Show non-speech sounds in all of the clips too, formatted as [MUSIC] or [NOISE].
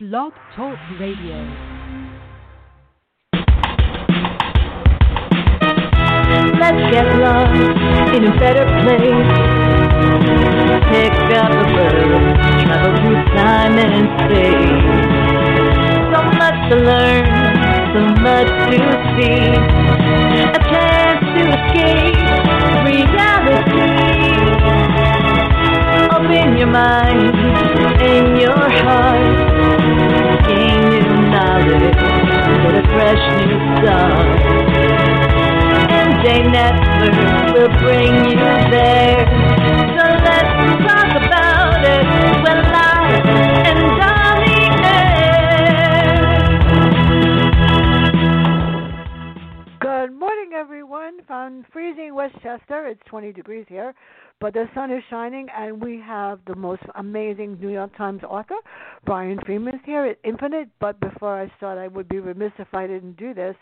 Blog Talk Radio. Let's get lost in a better place. Pick up a bird, travel through time and space. So much to learn, so much to see. A chance to escape reality. Open your mind and your heart. Gain new knowledge, get a fresh new start. MJ Network will bring you there. So let's talk about it. We're live and on. Good morning, everyone. From freezing Westchester, it's 20 degrees here, but the sun is shining, and we have the most amazing New York Times author, Brian Freeman, is here at Infinite. But before I start, I would be remiss if I didn't do this.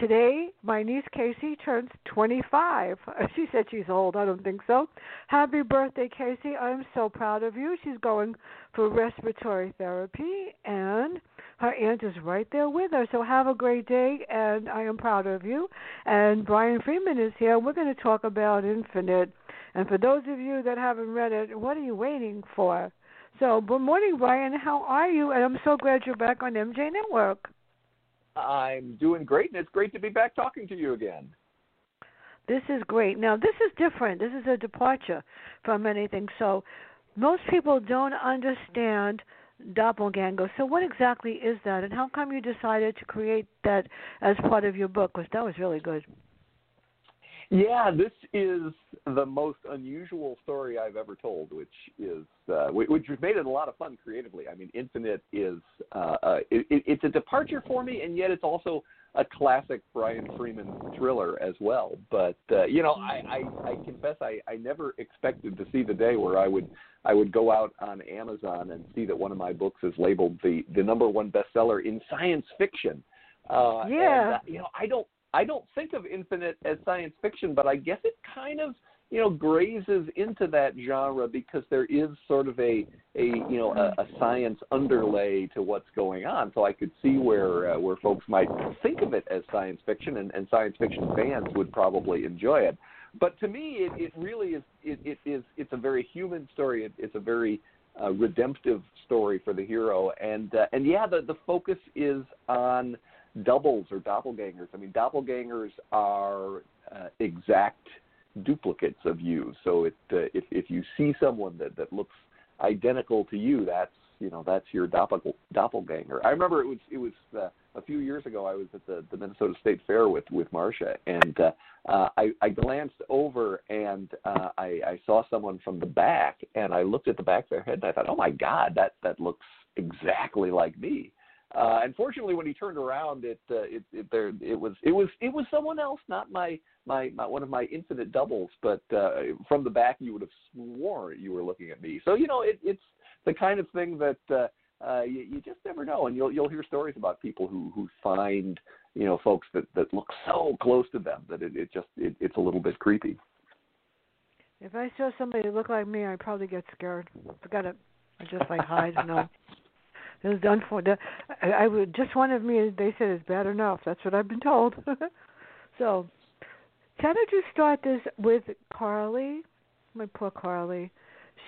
Today, my niece Casey turns 25. [LAUGHS] She said she's old. I don't think so. Happy birthday, Casey. I'm so proud of you. She's going for respiratory therapy, and her aunt is right there with her. So have a great day, and I am proud of you. And Brian Freeman is here. We're going to talk about Infinite. And for those of you that haven't read it, what are you waiting for? So, good morning, Brian. How are you? And I'm so glad you're back on MJ Network. I'm doing great, and it's great to be back talking to you again. This is great. Now, this is different. This is a departure from anything. So, most people don't understand doppelganger. So, what exactly is that, and how come you decided to create that as part of your book? Because that was really good. Yeah, this is the most unusual story I've ever told, which is uh, which has made it a lot of fun creatively. I mean, Infinite is uh, uh, it, it's a departure for me, and yet it's also a classic Brian Freeman thriller as well. But uh, you know, I, I, I confess I, I never expected to see the day where I would I would go out on Amazon and see that one of my books is labeled the the number one bestseller in science fiction. Uh, Yeah. And, uh, you know, I don't I don't think of Infinite as science fiction, but I guess it kind of you know grazes into that genre because there is sort of a a you know a, a science underlay to what's going on. So I could see where uh, where folks might think of it as science fiction, and, and science fiction fans would probably enjoy it. But to me, it, it really is it, it is it's a very human story. It, it's a very uh, redemptive story for the hero, and uh, and yeah, the the focus is on doubles or doppelgangers. I mean, doppelgangers are uh, exact duplicates of you. So it, uh, if if you see someone that that looks identical to you, that's you know that's your doppel, doppelganger. I remember it was it was uh, a few years ago. I was at the, the Minnesota State Fair with with Marcia, and uh, uh, I, I glanced over and uh, I, I saw someone from the back, and I looked at the back of their head, and I thought, oh my God, that that looks exactly like me. Uh, unfortunately, when he turned around, it, uh, it it there it was it was it was someone else, not my my, my one of my infinite doubles. But uh, from the back, you would have sworn you were looking at me. So you know, it, it's the kind of thing that uh, uh, you, you just never know, and you'll you'll hear stories about people who who find you know folks that that look so close to them that it, it just it, it's a little bit creepy. If I saw somebody that looked like me, I'd probably get scared. Forget it. I just like hide. No, [LAUGHS] it was done for. The, I, would just one of me. They said it's bad enough. That's what I've been told. [LAUGHS] so, how did you start this with Carly? My poor Carly.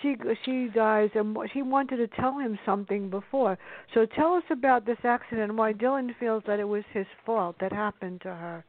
She she dies, and she wanted to tell him something before. So tell us about this accident and why Dylan feels that it was his fault that happened to her.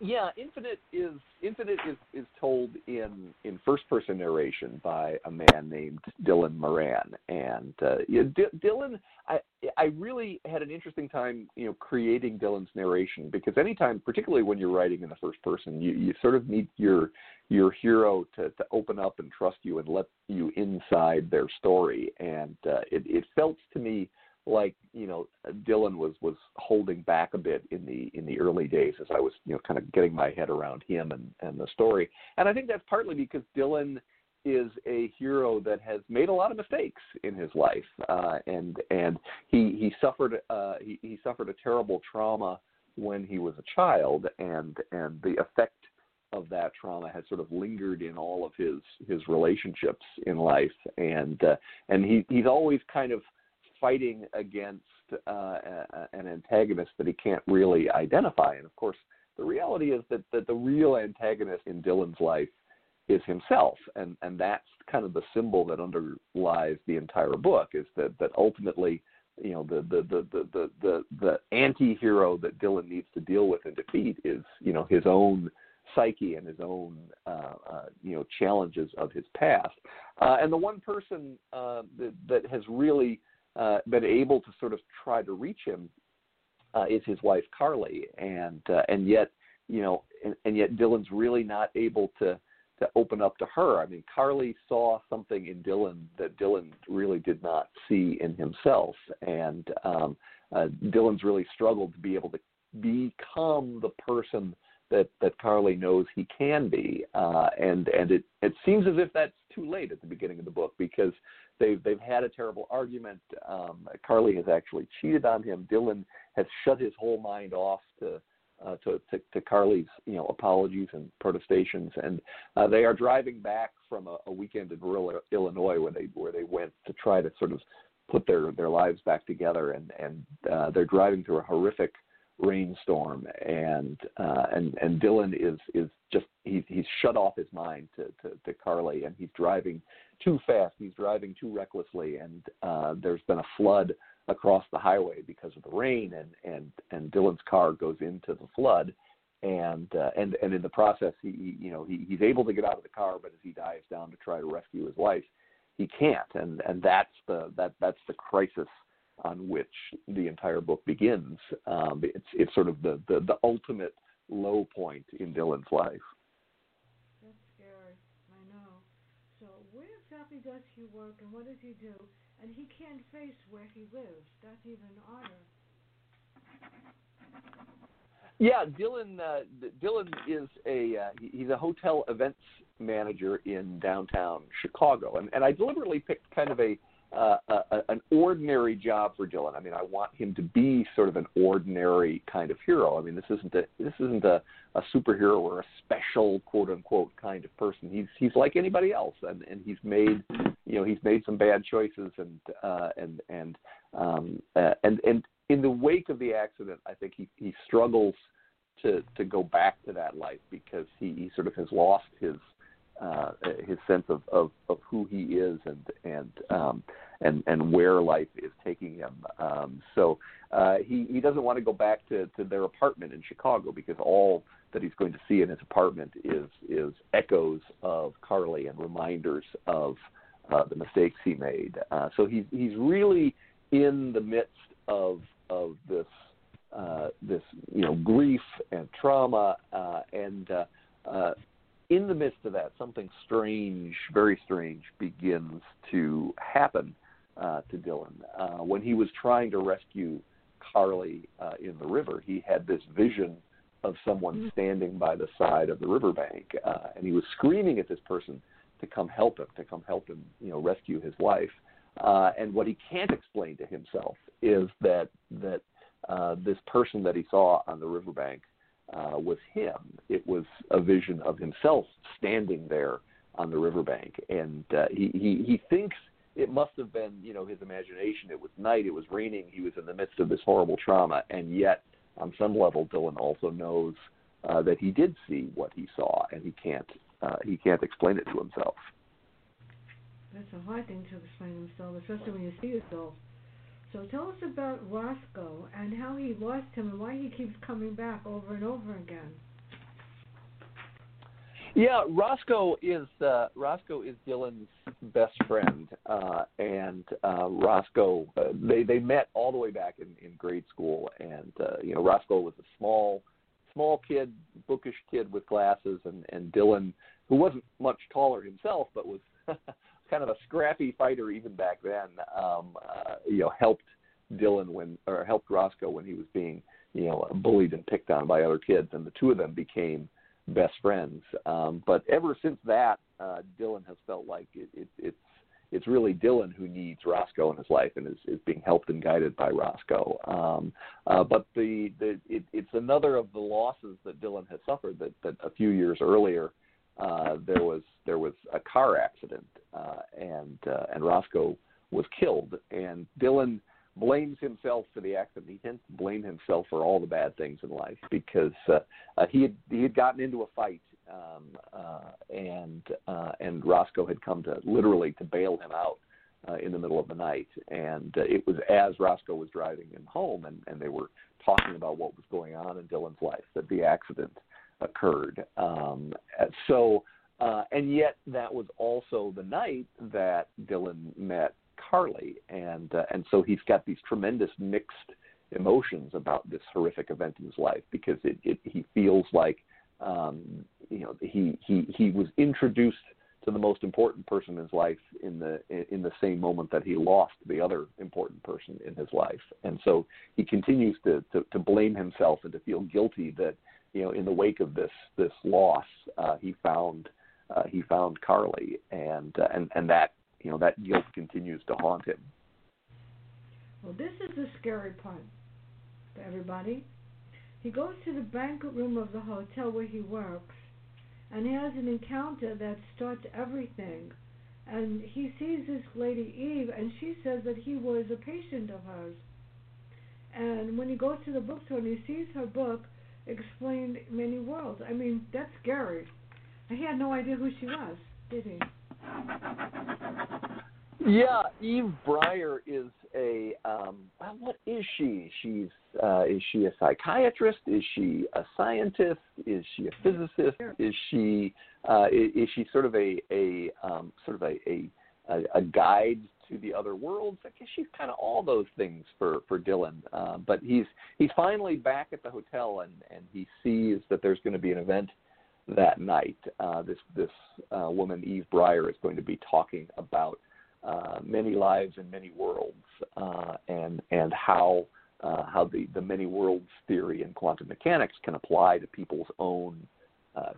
Yeah, Infinite is Infinite is is told in in first person narration by a man named Dylan Moran, and uh, yeah, D- Dylan, I I really had an interesting time, you know, creating Dylan's narration because anytime, particularly when you're writing in the first person, you you sort of need your your hero to to open up and trust you and let you inside their story, and uh, it it felt to me like you know Dylan was was holding back a bit in the in the early days as I was you know kind of getting my head around him and and the story. And I think that's partly because Dylan is a hero that has made a lot of mistakes in his life uh and and he he suffered uh he, he suffered a terrible trauma when he was a child and and the effect of that trauma has sort of lingered in all of his his relationships in life. And uh, and he he's always kind of fighting against uh, an antagonist that he can't really identify. And of course, the reality is that, that the real antagonist in Dylan's life is himself, and and that's kind of the symbol that underlies the entire book. Is that that ultimately, you know, the the the the the the, the anti-hero that Dylan needs to deal with and defeat is you know his own psyche and his own uh, uh, you know challenges of his past. Uh, and the one person uh, that, that has really uh, been able to sort of try to reach him uh, is his wife Carly, and uh, and yet you know and, and yet Dylan's really not able to to open up to her. I mean, Carly saw something in Dylan that Dylan really did not see in himself, and um, uh, Dylan's really struggled to be able to become the person that that Carly knows he can be, uh, and and it it seems as if that's too late at the beginning of the book because they've they've had a terrible argument. Um, Carly has actually cheated on him. Dylan has shut his whole mind off to. Uh, to, to, to Carly's, you know, apologies and protestations, and uh, they are driving back from a, a weekend in rural Illinois where they where they went to try to sort of put their their lives back together, and and uh, they're driving through a horrific rainstorm and uh and and Dylan is is just he's he's shut off his mind to, to to Carly and he's driving too fast he's driving too recklessly and uh there's been a flood across the highway because of the rain and and and Dylan's car goes into the flood and uh, and and in the process he you know he he's able to get out of the car but as he dives down to try to rescue his wife he can't and and that's the that that's the crisis on which the entire book begins. Um, it's it's sort of the, the, the ultimate low point in Dylan's life. That's scary. I know. So where exactly does he work and what does he do? And he can't face where he lives. That's even odder. Yeah, Dylan. Uh, Dylan is a uh, he's a hotel events manager in downtown Chicago, and and I deliberately picked kind of a uh, a, an ordinary job for Dylan. I mean, I want him to be sort of an ordinary kind of hero. I mean, this isn't a this isn't a, a superhero or a special quote unquote kind of person. He's he's like anybody else, and and he's made you know he's made some bad choices, and uh, and and um, uh, and and in the wake of the accident, I think he he struggles to to go back to that life because he, he sort of has lost his uh, his sense of, of, of who he is and and um, and and where life is taking him. Um, so uh, he he doesn't want to go back to, to their apartment in Chicago because all that he's going to see in his apartment is is echoes of Carly and reminders of uh, the mistakes he made. Uh, so he's he's really in the midst of of this uh, this you know grief and trauma uh, and uh, uh, in the midst of that, something strange, very strange, begins to happen uh, to Dylan. Uh, when he was trying to rescue Carly uh, in the river, he had this vision of someone mm-hmm. standing by the side of the riverbank, uh, and he was screaming at this person to come help him, to come help him, you know, rescue his wife. Uh, and what he can't explain to himself is that that uh, this person that he saw on the riverbank uh, was him. It was a vision of himself standing there on the riverbank, and uh, he, he he thinks it must have been you know his imagination. It was night. It was raining. He was in the midst of this horrible trauma, and yet on some level, Dylan also knows uh, that he did see what he saw, and he can't uh, he can't explain it to himself. That's a hard thing to explain to himself, especially when you see yourself. So tell us about Roscoe and how he lost him and why he keeps coming back over and over again. Yeah, Roscoe is uh, Roscoe is Dylan's best friend, uh, and uh, Roscoe uh, they they met all the way back in, in grade school, and uh, you know Roscoe was a small small kid, bookish kid with glasses, and and Dylan, who wasn't much taller himself, but was [LAUGHS] kind of a scrappy fighter even back then. Um, uh, you know, helped Dylan when or helped Roscoe when he was being you know bullied and picked on by other kids, and the two of them became best friends. Um, but ever since that, uh, Dylan has felt like it, it, it's it's really Dylan who needs Roscoe in his life and is, is being helped and guided by Roscoe. Um, uh, but the, the it, it's another of the losses that Dylan has suffered. That, that a few years earlier, uh, there was there was a car accident, uh, and uh, and Roscoe was killed. And Dylan blames himself for the accident. He tends to blame himself for all the bad things in life because uh, uh, he had he had gotten into a fight um, uh, and uh, and Roscoe had come to literally to bail him out uh, in the middle of the night. And uh, it was as Roscoe was driving him home, and and they were talking about what was going on in Dylan's life that the accident occurred. Um, so. Uh, and yet, that was also the night that Dylan met Carly, and uh, and so he's got these tremendous mixed emotions about this horrific event in his life because it, it he feels like um, you know he he he was introduced to the most important person in his life in the in the same moment that he lost the other important person in his life and so he continues to to, to blame himself and to feel guilty that you know in the wake of this this loss uh, he found uh, he found Carly and uh, and and that you know that guilt continues to haunt him. Well, this is the scary part for everybody. He goes to the banquet room of the hotel where he works, and he has an encounter that starts everything. And he sees this lady Eve, and she says that he was a patient of hers. And when he goes to the bookstore and he sees her book, Explained Many Worlds, I mean, that's scary. He had no idea who she was, did he? Yeah, Eve Breyer is a um, what is she? She's uh, is she a psychiatrist? Is she a scientist? Is she a physicist? Is she uh, is, is she sort of a a um, sort of a, a a guide to the other worlds? I guess she's kind of all those things for for Dylan. Uh, but he's he's finally back at the hotel and and he sees that there's going to be an event that night. Uh, this this uh, woman Eve Breyer is going to be talking about uh, many lives and many worlds, uh, and and how uh, how the the many worlds theory in quantum mechanics can apply to people's own uh,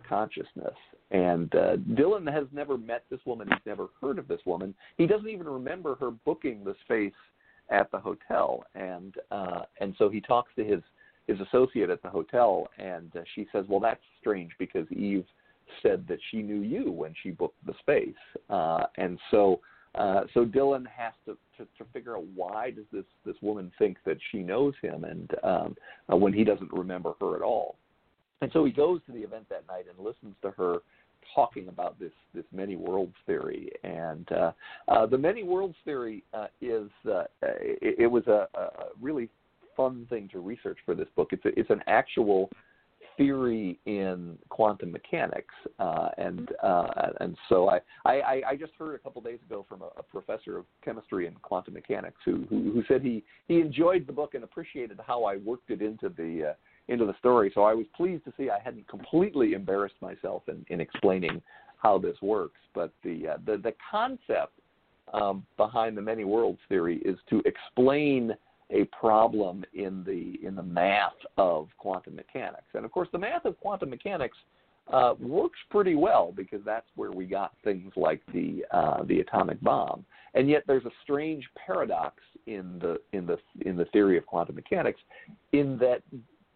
consciousness. And uh, Dylan has never met this woman. He's never heard of this woman. He doesn't even remember her booking the space at the hotel. And uh, and so he talks to his his associate at the hotel, and uh, she says, "Well, that's strange because Eve said that she knew you when she booked the space." Uh, and so, uh, so Dylan has to, to to figure out why does this this woman think that she knows him, and um, uh, when he doesn't remember her at all. And so he goes to the event that night and listens to her talking about this this many worlds theory and uh, uh, the many worlds theory uh, is uh, it, it was a, a really fun thing to research for this book. It's a, it's an actual theory in quantum mechanics, uh, and uh, and so I, I I just heard a couple days ago from a, a professor of chemistry and quantum mechanics who, who who said he he enjoyed the book and appreciated how I worked it into the into the story. So I was pleased to see I hadn't completely embarrassed myself in, in explaining how this works. But the uh, the the concept um, behind the many worlds theory is to explain a problem in the in the math of quantum mechanics. And of course, the math of quantum mechanics uh, works pretty well because that's where we got things like the uh, the atomic bomb. And yet, there's a strange paradox in the in the in the theory of quantum mechanics, in that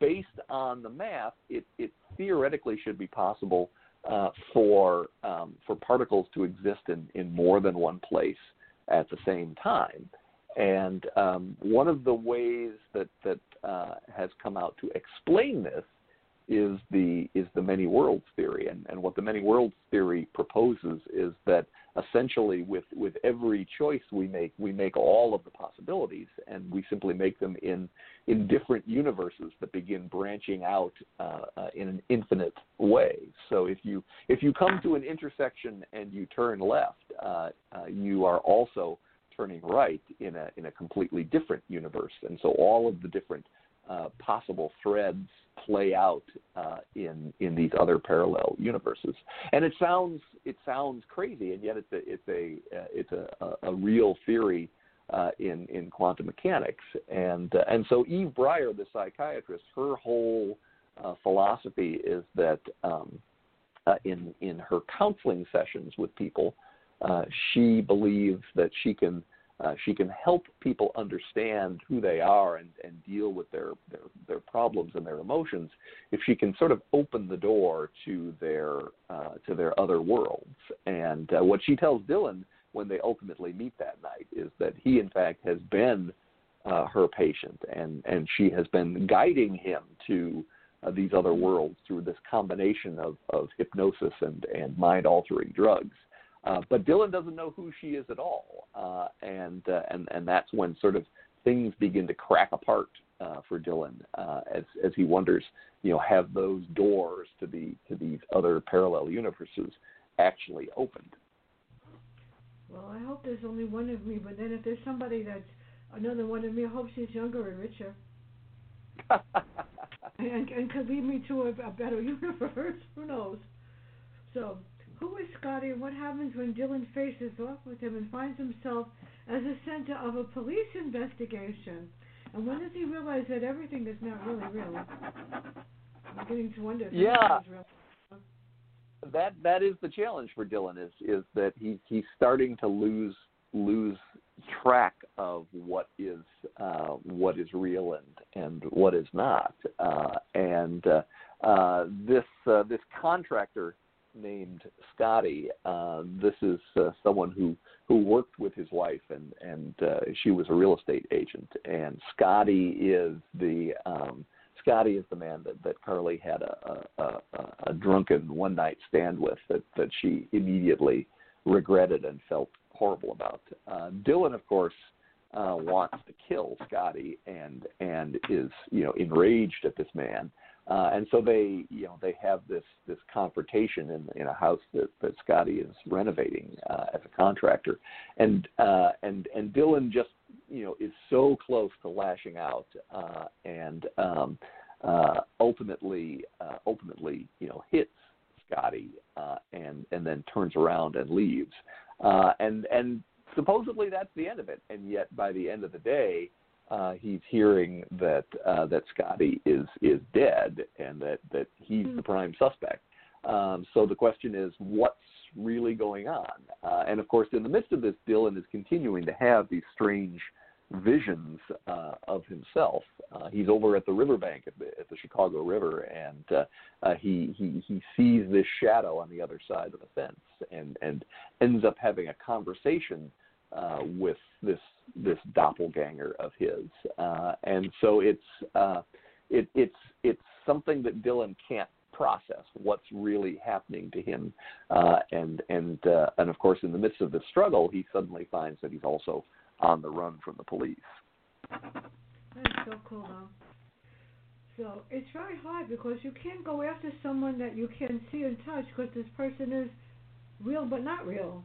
based on the math, it, it theoretically should be possible uh, for um, for particles to exist in, in more than one place at the same time. And um, one of the ways that that uh, has come out to explain this is the is the many worlds theory. And, and what the many worlds theory proposes is that essentially with with every choice we make, we make all of the possibilities, and we simply make them in in different universes that begin branching out uh, uh, in an infinite way. So if you if you come to an intersection and you turn left, uh, uh you are also turning right in a in a completely different universe, and so all of the different uh, possible threads play out uh, in in these other parallel universes. And it sounds it sounds crazy, and yet it's a it's a uh, it's a, a, real theory uh, in in quantum mechanics. And uh, and so Eve Breyer, the psychiatrist, her whole uh, philosophy is that um, in in her counseling sessions with people uh, she believes that she can uh, she can help people understand who they are and, and deal with their, their, their problems and their emotions if she can sort of open the door to their uh, to their other worlds. And uh, what she tells Dylan when they ultimately meet that night is that he in fact has been uh, her patient, and and she has been guiding him to uh, these other worlds through this combination of, of hypnosis and, and mind altering drugs. Uh, but Dylan doesn't know who she is at all, uh, and uh, and and that's when sort of things begin to crack apart uh, for Dylan uh, as as he wonders, you know, have those doors to the to these other parallel universes actually opened? Well, I hope there's only one of me, but then if there's somebody that's another one of me, I hope she's younger and richer. [LAUGHS] and, and could lead me to a, a better [LAUGHS] universe. Who knows? So, who is Scotty and what happens when Dylan faces off with him and finds himself as a center of a police investigation? And when does he realize that everything is not really real? I'm beginning to wonder if yeah. is real. That that is the challenge for Dylan is is that he he's starting to lose lose track of what is uh, what is real and and what is not. Uh, and uh, uh, this uh, this contractor named Scotty. Uh, this is uh, someone who who worked with his wife, and and uh, she was a real estate agent. And Scotty is the um, Scotty is the man that that Carly had a a, a, a drunken one night stand with that that she immediately regretted and felt horrible about. Uh, Dylan, of course, uh, wants to kill Scotty and and is you know enraged at this man. Uh, and so they, you know, they have this this confrontation in in a house that that Scotty is renovating uh, as a contractor, and uh, and and Dylan just, you know, is so close to lashing out, uh, and um, uh, ultimately uh, ultimately, you know, hits Scotty, uh, and and then turns around and leaves. Uh, and and supposedly that's the end of it. And yet by the end of the day, uh, he's hearing that uh, that Scotty is is dead and that that he's mm-hmm. the prime suspect. Um, so the question is, what's really going on? Uh, and of course, in the midst of this, Dylan is continuing to have these strange visions uh, of himself. Uh, he's over at the riverbank at the, at the Chicago River, and uh, uh, he he he sees this shadow on the other side of the fence, and and ends up having a conversation uh, with this this doppelganger of his, uh, and so it's uh, it, it's it's something that Dylan can't process what's really happening to him, uh, and and uh, and of course in the midst of the struggle, he suddenly finds that he's also on the run from the police. That's so cool, though. So it's very hard because you can't go after someone that you can see and touch because this person is real but not real.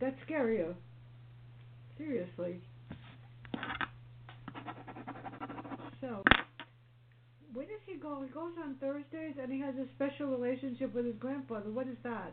That's scarier. Seriously. So, where does he go? He goes on Thursdays and he has a special relationship with his grandfather. What is that?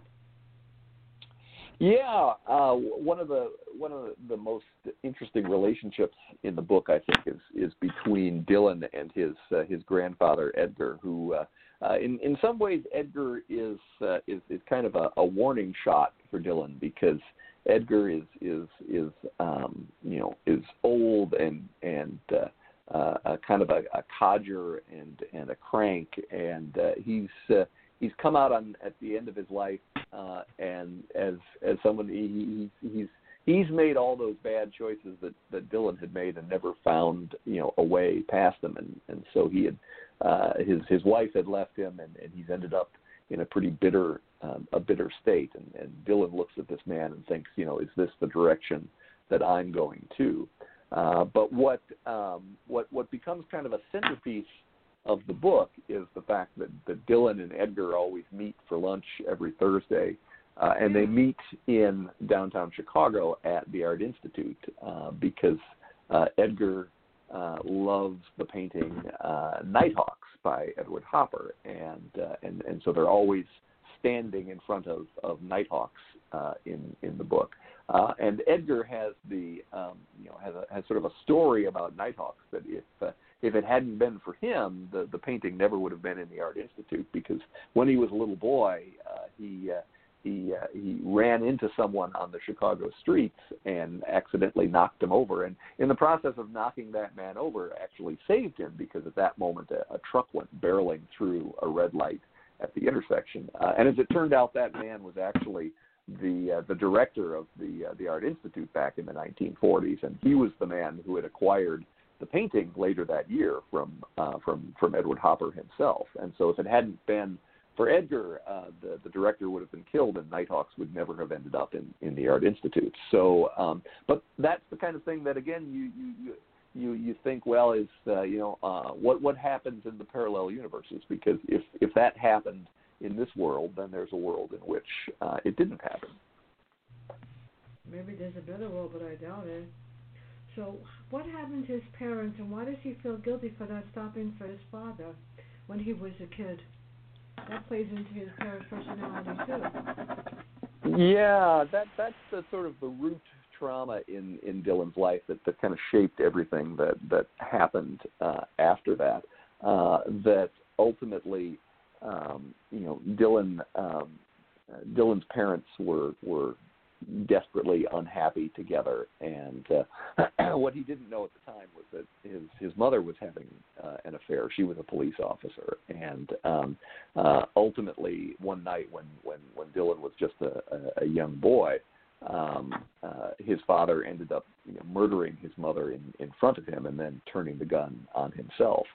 Yeah, uh, one of the one of the most interesting relationships in the book, I think, is is between Dylan and his uh, his grandfather Edgar, who uh, uh, in in some ways Edgar is uh, is is kind of a, a warning shot for Dylan because Edgar is is is um, you know is old and and uh, uh, a kind of a, a codger and and a crank, and uh, he's uh, he's come out on at the end of his life, uh, and as as someone he, he he's he's made all those bad choices that that Dylan had made and never found you know a way past them, and and so he had uh, his his wife had left him, and and he's ended up in a pretty bitter um, a bitter state, and and Dylan looks at this man and thinks, you know, is this the direction that I'm going to? Uh, but what um, what what becomes kind of a centerpiece of the book is the fact that, that Dylan and Edgar always meet for lunch every Thursday, uh, and they meet in downtown Chicago at the Art Institute uh, because uh, Edgar uh, loves the painting uh, Nighthawks by Edward Hopper, and uh, and and so they're always standing in front of of Nighthawks uh, in in the book. Uh, and Edgar has the um, you know has a, has sort of a story about Nighthawks that if uh, if it hadn't been for him, the the painting never would have been in the Art Institute because when he was a little boy, uh, he uh, he uh, he ran into someone on the Chicago streets and accidentally knocked him over, and in the process of knocking that man over, actually saved him because at that moment a, a truck went barreling through a red light at the intersection, uh, and as it turned out, that man was actually the uh, the director of the uh, the Art Institute back in the 1940s, and he was the man who had acquired the painting later that year from uh, from from Edward Hopper himself. And so if it hadn't been for Edgar, uh, the the director would have been killed, and Nighthawks would never have ended up in in the Art Institute. So, um, but that's the kind of thing that again you you you you think well is uh, you know uh, what what happens in the parallel universes because if if that happened in this world, then there's a world in which uh, it didn't happen. Maybe there's a better world, but I doubt it. So, what happened to his parents, and why does he feel guilty for not stopping for his father when he was a kid? That plays into his parents' personality too. Yeah, that that's the sort of the root trauma in in Dylan's life that that kind of shaped everything that that happened uh, after that. Uh, that ultimately, um, you know, Dylan um, Dylan's parents were were desperately unhappy together. And uh, [CLEARS THROAT] what he didn't know at the time was that his his mother was having uh, an affair. She was a police officer, and um, uh, ultimately one night when when when Dylan was just a, a, a young boy. Um, uh, his father ended up you know, murdering his mother in, in front of him and then turning the gun on himself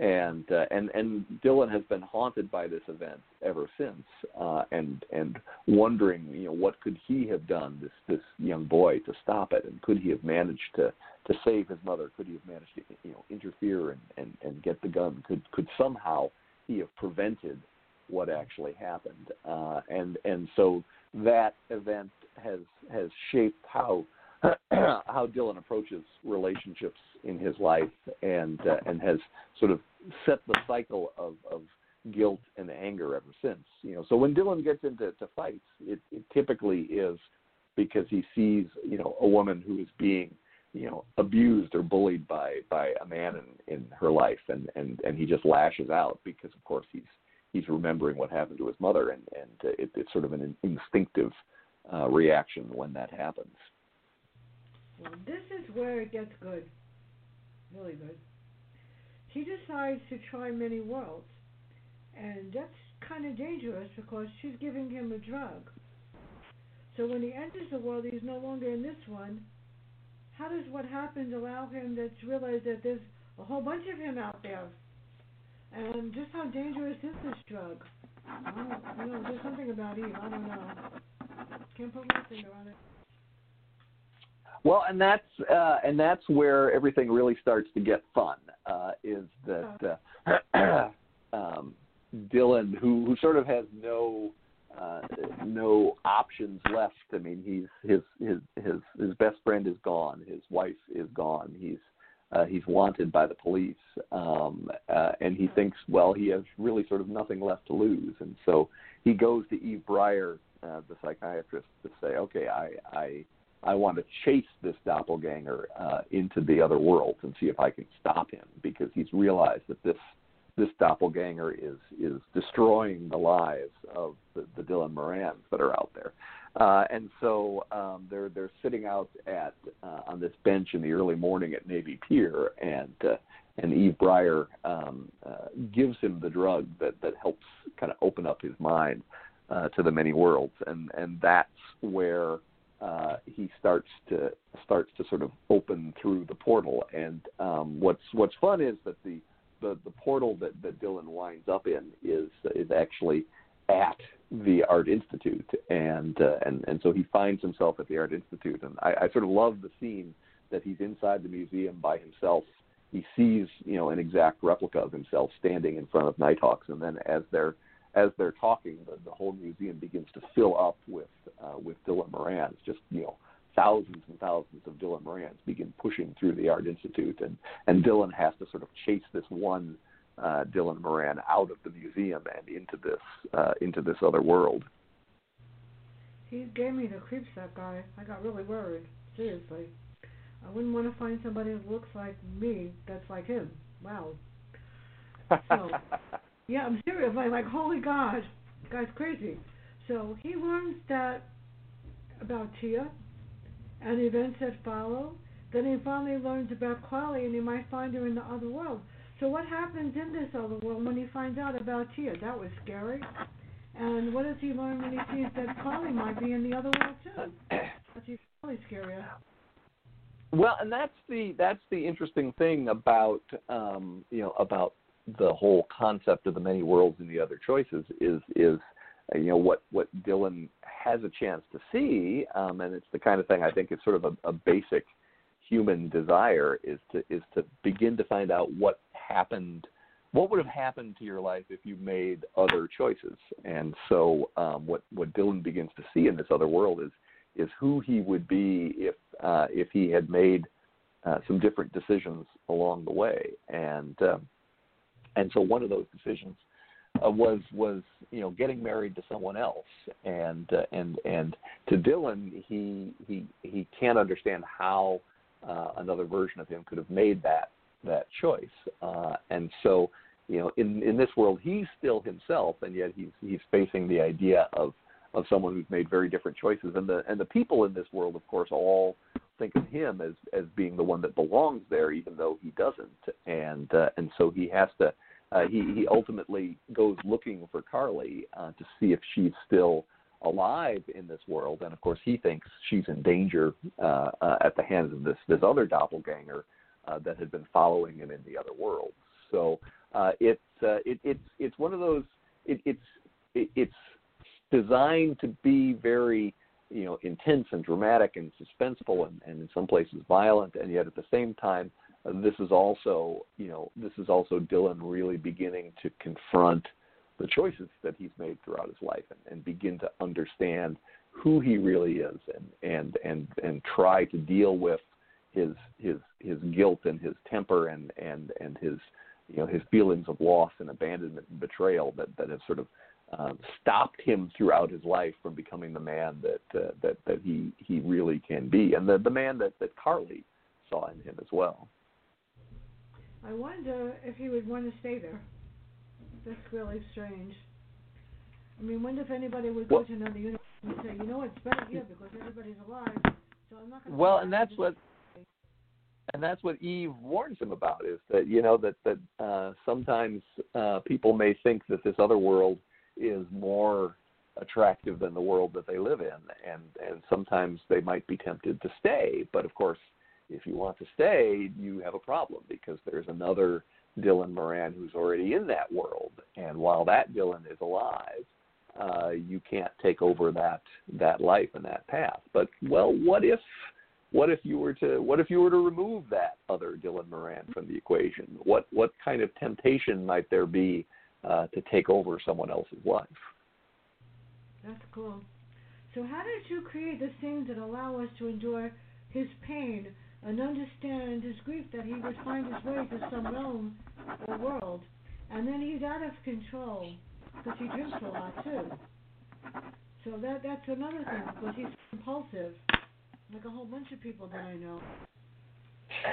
and uh, and and Dylan has been haunted by this event ever since, uh, and and wondering, you know, what could he have done, this this young boy, to stop it, and could he have managed to to save his mother? Could he have managed to, you know, interfere and and and get the gun? Could could somehow he have prevented what actually happened? Uh, and and so that event has has shaped how [CLEARS THROAT] how Dylan approaches relationships in his life and uh, and has sort of set the cycle of, of guilt and anger ever since. You know, so when Dylan gets into to fights, it, it typically is because he sees you know a woman who is being you know abused or bullied by by a man in in her life, and and and he just lashes out because of course he's he's remembering what happened to his mother, and and it, it's sort of an instinctive uh, reaction when that happens. Well, this is where it gets good. Really good. He decides to try many worlds. And that's kind of dangerous because she's giving him a drug. So when he enters the world, he's no longer in this one. How does what happened allow him to realize that there's a whole bunch of him out there? And just how dangerous is this drug? I don't, you know, there's something about Eve. I don't know. Can't put my finger on it. Well, and that's uh, and that's where everything really starts to get fun. Uh, is that uh, [CLEARS THROAT] um, Dylan, who who sort of has no uh, no options left. I mean, he's his his his his best friend is gone. His wife is gone. He's uh, he's wanted by the police, um, uh, and he thinks, well, he has really sort of nothing left to lose, and so he goes to Eve Breyer, uh, the psychiatrist, to say, okay, I I I want to chase this doppelganger uh, into the other worlds and see if I can stop him because he's realized that this this doppelganger is is destroying the lives of the, the Dylan Morans that are out there. Uh, and so um, they're they're sitting out at uh, on this bench in the early morning at Navy Pier, and uh, and Eve Breyer um, uh, gives him the drug that that helps kind of open up his mind uh, to the many worlds, and and that's where uh, he starts to starts to sort of open through the portal. And um, what's what's fun is that the the, the portal that, that Dylan winds up in is is actually at the Art Institute, and uh, and and so he finds himself at the Art Institute, and I, I sort of love the scene that he's inside the museum by himself. He sees you know an exact replica of himself standing in front of Nighthawks, and then as they're as they're talking, the, the whole museum begins to fill up with uh, with Dylan Morans. Just you know, thousands and thousands of Dylan Morans begin pushing through the Art Institute, and and Dylan has to sort of chase this one uh, Dylan Moran out of the museum and into this uh, into this other world. He gave me the creeps. That guy. I got really worried. Seriously, I wouldn't want to find somebody who looks like me that's like him. Wow. [LAUGHS] So, yeah, I'm serious. Like, like, holy God, this guy's crazy. So he learns that about Tia and the events that follow. Then he finally learns about Carly, and he might find her in the other world. So what happens in this other world when he finds out about Tia? That was scary. And what does he learn when he sees that Carly might be in the other world too? [CLEARS THROAT] That's really scarier. Well, and that's the that's the interesting thing about um, you know about the whole concept of the many worlds and the other choices is is you know what what Dylan has a chance to see, um, and it's the kind of thing I think is sort of a, a basic human desire is to is to begin to find out what happened what would have happened to your life if you made other choices. And so um, what what dylan begins to see in this other world is is who he would be if uh, if he had made uh, some different decisions along the way. And um, and so one of those decisions uh, was was you know getting married to someone else and uh, and and to Dylan he he he can't understand how uh, another version of him could have made that that choice. Uh, and so, you know, in in this world, he's still himself, and yet he's he's facing the idea of of someone who's made very different choices. And the and the people in this world, of course, all think of him as as being the one that belongs there, even though he doesn't. And uh, and so he has to. Uh, he he ultimately goes looking for Carly uh, to see if she's still alive in this world, and of course he thinks she's in danger uh, uh, at the hands of this this other doppelganger uh, that had been following him in the other world. So uh, it's uh, it, it's it's one of those it, it's it, it's designed to be very you know intense and dramatic and suspenseful and, and in some places violent, and yet at the same time. Uh, this is also, you know, this is also Dylan really beginning to confront the choices that he's made throughout his life and, and begin to understand who he really is and and and and try to deal with his his his guilt and his temper and and and his you know his feelings of loss and abandonment and betrayal that that have sort of um, stopped him throughout his life from becoming the man that uh, that that he he really can be and the the man that that Carly saw in him as well. I wonder if he would want to stay there. That's really strange. I mean, wonder if anybody would go to another universe and say, you know, it's better here because everybody's alive, so I'm not going to. Well, and that's what. And that's what Eve warns him about is that you know that that uh, sometimes uh, people may think that this other world is more attractive than the world that they live in, and and sometimes they might be tempted to stay. But of course, if you want to stay, you have a problem because there's another Dylan Moran who's already in that world. And while that Dylan is alive, uh, you can't take over that that life and that path. But well, what if what if you were to what if you were to remove that other Dylan Moran from the equation? What what kind of temptation might there be uh, to take over someone else's life? That's cool. So how did you create the things that allow us to endure his pain and understand his grief that he would find his way to some realm or world. And then he's out of control because he drinks a lot too. So that that's another thing because he's compulsive, like a whole bunch of people that I know.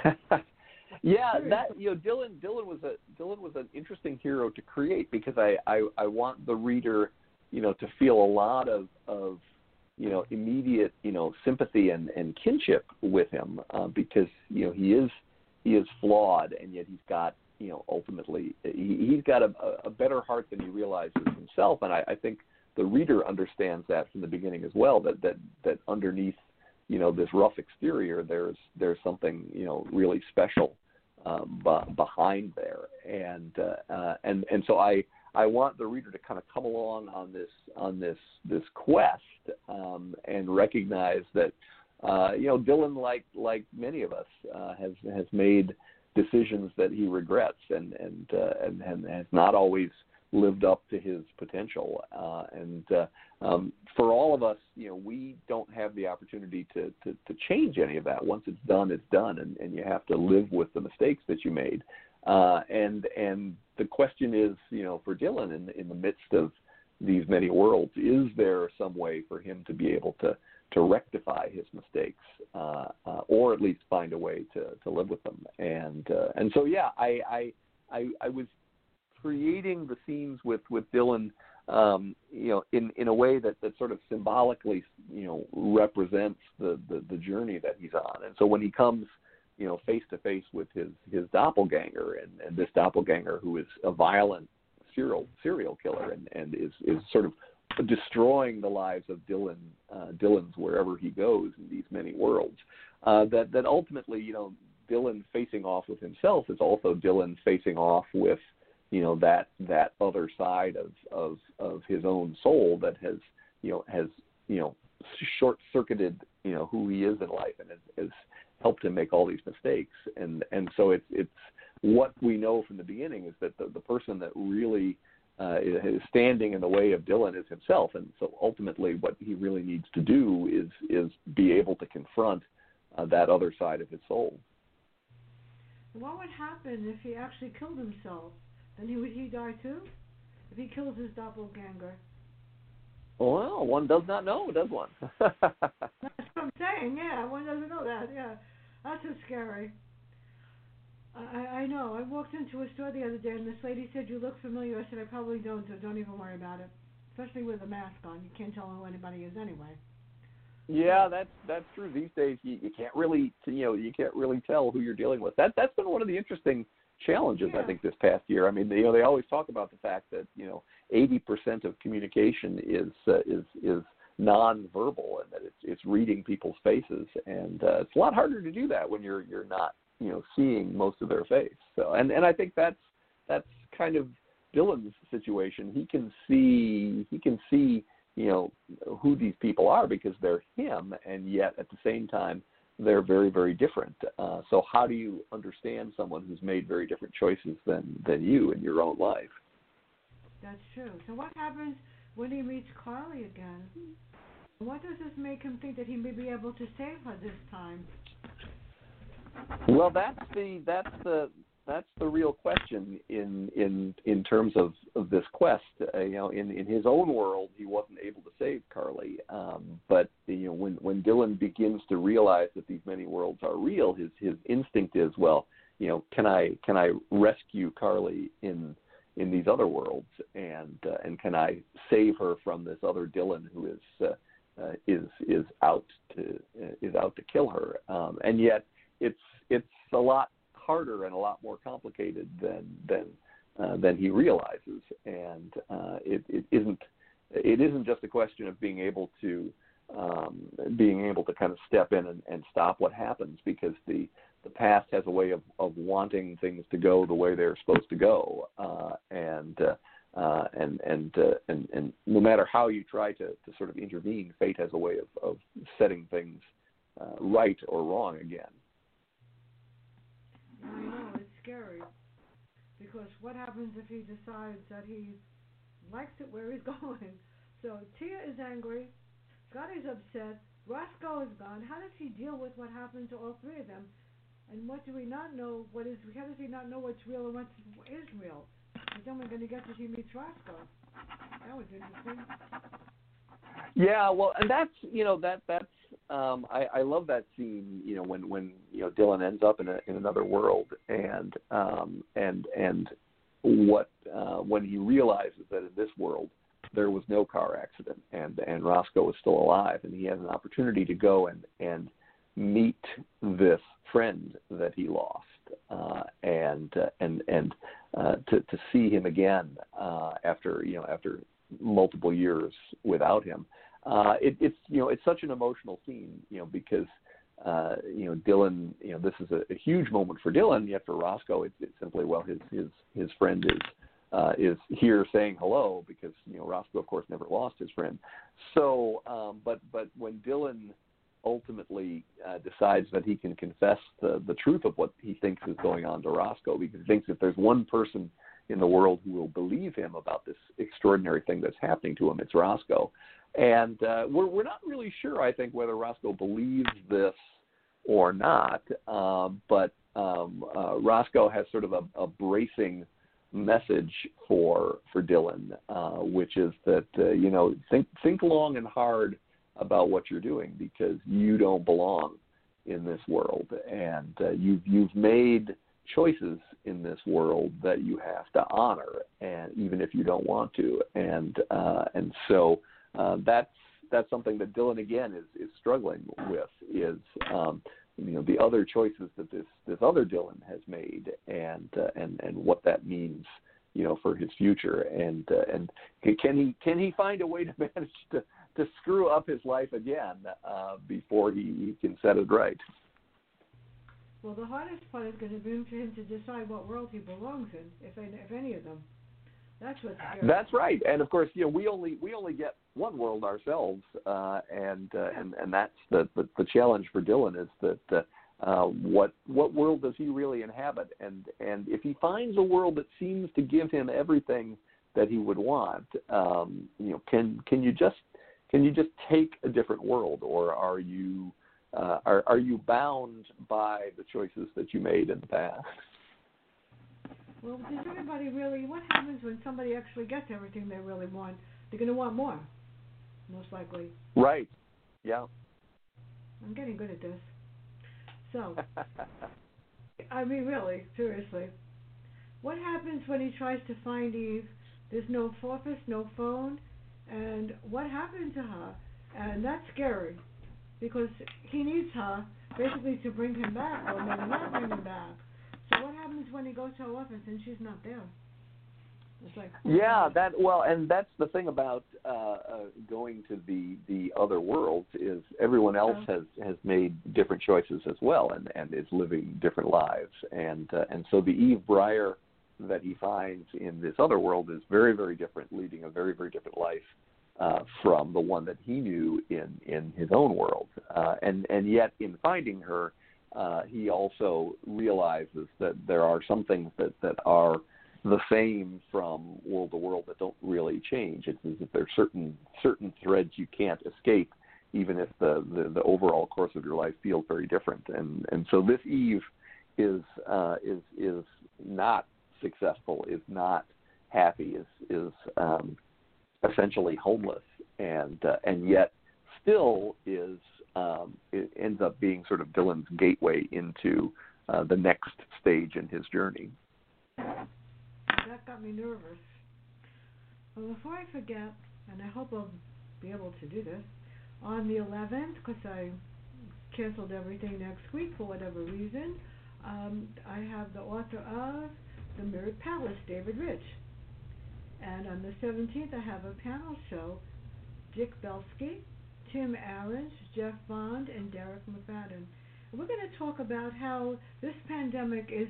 [LAUGHS] yeah, that you know, Dylan Dylan was a Dylan was an interesting hero to create because I I, I want the reader, you know, to feel a lot of of you know immediate you know sympathy and and kinship with him uh, because you know he is he is flawed and yet he's got you know ultimately he, he's got a, a better heart than he realizes himself. And I, I think the reader understands that from the beginning as well that that that underneath you know this rough exterior there's there's something you know really special um, b- behind there. And uh, uh, and and so I I want the reader to kind of come along on this on this this quest um, and recognize that uh, you know Dylan, like like many of us, uh, has has made decisions that he regrets and and uh, and, and has not always lived up to his potential. Uh, and uh, um, for all of us, you know, we don't have the opportunity to, to, to change any of that. Once it's done, it's done, and, and you have to live with the mistakes that you made. Uh, and and the question is, you know, for Dylan in in the midst of these many worlds, is there some way for him to be able to to rectify his mistakes, uh, uh, or at least find a way to to live with them? And uh, and so yeah, I, I I I was creating the scenes with with Dylan, um, you know, in in a way that that sort of symbolically, you know, represents the the, the journey that he's on. And so when he comes you know, face to face with his his doppelganger, and, and this doppelganger who is a violent serial serial killer, and and is is sort of destroying the lives of Dylan uh, Dylan's wherever he goes in these many worlds. uh, that that ultimately, you know, Dylan facing off with himself is also Dylan facing off with, you know, that that other side of of of his own soul that has, you know, has you know short circuited, you know, who he is in life and has, has helped him make all these mistakes. And and so it's it's what we know from the beginning is that the, the person that really uh, is standing in the way of Dylan is himself, and so ultimately, what he really needs to do is is be able to confront uh, that other side of his soul. What would happen if he actually killed himself? Then he would he die too? If he kills his doppelganger? Well, one does not know, does one? [LAUGHS] That's what I'm saying. Yeah, one doesn't know that. Yeah, that's so scary. I, I know. I walked into a store the other day and this lady said, "You look familiar." I said, "I probably don't. So don't even worry about it." Especially with a mask on, you can't tell who anybody is anyway. Yeah, that's that's true. These days, you, you can't really, you know, you can't really tell who you're dealing with. That that's been one of the interesting challenges yeah. I think this past year. I mean, you know, they always talk about the fact that you know, 80% of communication is uh, is is nonverbal, and that it's it's reading people's faces, and uh, it's a lot harder to do that when you're you're not you know seeing most of their face. So and and I think that's that's kind of Dylan's situation. He can see he can see you know who these people are because they're him, and yet at the same time they're very very different. Uh, so how do you understand someone who's made very different choices than than you in your own life? That's true. So what happens when he meets Carly again? What does this make him think that he may be able to save her this time? Well, that's the that's the that's the real question in in in terms of, of this quest. Uh, you know, in in his own world, he wasn't able to save Carly, um, but you know, when when Dylan begins to realize that these many worlds are real, his his instinct is, well, you know, can I can I rescue Carly in in these other worlds, and uh, and can I save her from this other Dylan who is uh, uh, is is out to uh, is out to kill her, um, and yet it's it's a lot harder and a lot more complicated than than uh, than he realizes, and uh, it, it isn't it isn't just a question of being able to um, being able to kind of step in and, and stop what happens because the the past has a way of, of wanting things to go the way they're supposed to go, uh, and uh, uh, and and, uh, and and no matter how you try to, to sort of intervene, fate has a way of, of setting things uh, right or wrong again. I know it's scary because what happens if he decides that he likes it where he's [LAUGHS] going? So Tia is angry, Scotty's upset, Roscoe is gone. How does he deal with what happened to all three of them? And what do we not know? What is? How does he not know what's real and what is real? Then we're going to get to meets Roscoe. That was interesting. Yeah, well, and that's you know that that's um, I, I love that scene. You know when when you know Dylan ends up in a, in another world and um, and and what uh, when he realizes that in this world there was no car accident and and Roscoe was still alive and he has an opportunity to go and and meet this friend that he lost uh, and uh, and and uh, to to see him again uh, after you know after multiple years without him. Uh, it, it's you know it's such an emotional scene you know because uh, you know Dylan you know this is a, a huge moment for Dylan yet for Roscoe it's, it's simply well his his his friend is uh, is here saying hello because you know Roscoe of course never lost his friend so um, but but when Dylan ultimately uh, decides that he can confess the, the truth of what he thinks is going on to Roscoe. Because he thinks if there's one person in the world who will believe him about this extraordinary thing that's happening to him, it's Roscoe. And uh, we're, we're not really sure, I think, whether Roscoe believes this or not, um, but um, uh, Roscoe has sort of a, a bracing message for for Dylan, uh, which is that uh, you know think think long and hard about what you're doing because you don't belong in this world. And uh, you've you've made choices in this world that you have to honor and even if you don't want to. And uh, and so uh, that's that's something that Dylan again is is struggling with is um, you know the other choices that this this other Dylan has made and uh, and and what that means you know for his future. And uh, and can he can he find a way to [LAUGHS] manage to to screw up his life again uh, before he, he can set it right. Well, the hardest part is going to be for him to decide what world he belongs in, if any, if any of them. That's what's scary. That's right, and of course, you know, we only we only get one world ourselves, uh, and uh, and and that's the, the the challenge for Dylan is that uh, uh, what what world does he really inhabit, and and if he finds a world that seems to give him everything that he would want, um, you know, can can you just can you just take a different world, or are you uh, are are you bound by the choices that you made in the past? Well, does anybody really? What happens when somebody actually gets everything they really want? They're going to want more, most likely. Right. Yeah. I'm getting good at this. So, [LAUGHS] I mean, really, seriously, what happens when he tries to find Eve? There's no office, no phone, and what happened to her? And that's scary because he needs her basically to bring him back, or maybe not bring him back. So what happens when he goes to her office and she's not there? It's like yeah, that well, and that's the thing about uh, uh, going to the the other worlds is everyone else has has made different choices as well, and and is living different lives, and uh, and so the Eve Breyer that he finds in this other world is very very different, leading a very very different life uh, from the one that he knew in in his own world, uh, and and yet in finding her, uh, he also realizes that there are some things that that are the same from world to world that don't really change. It's as if there's certain certain threads you can't escape, even if the, the the overall course of your life feels very different. And and so this Eve is uh, is is not successful, is not happy, is is um, essentially homeless, and uh, and yet still is um, it ends up being sort of Dylan's gateway into uh, the next stage in his journey. that got me nervous. Well, before I forget, and I hope I'll be able to do this, on the 11th, because I canceled everything next week for whatever reason, um, I have the author of The Mirrored Palace, David Rich. And on the 17th, I have a panel show, Dick Belsky, Tim Ahrens, Jeff Bond, and Derek McFadden. And we're going to talk about how this pandemic is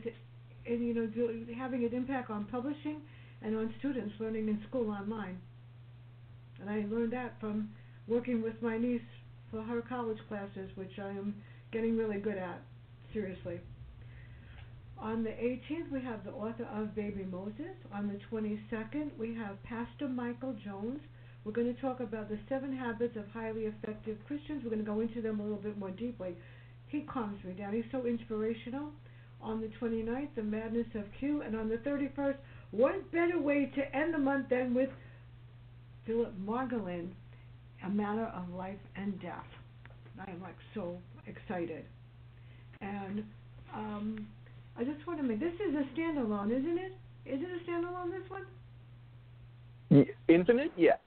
and you know having an impact on publishing and on students learning in school online. And I learned that from working with my niece for her college classes, which I am getting really good at, seriously. On the 18th, we have the author of Baby Moses. On the 22nd, we have Pastor Michael Jones. We're going to talk about the seven habits of highly effective Christians. We're going to go into them a little bit more deeply. He calms me down. He's so inspirational on the 29th, The Madness of Q, and on the 31st, what better way to end the month than with Philip Margolin, A Matter of Life and Death. I am like so excited. And um, I just want to make this is a standalone, isn't it? Is it a standalone, this one? Infinite, yeah.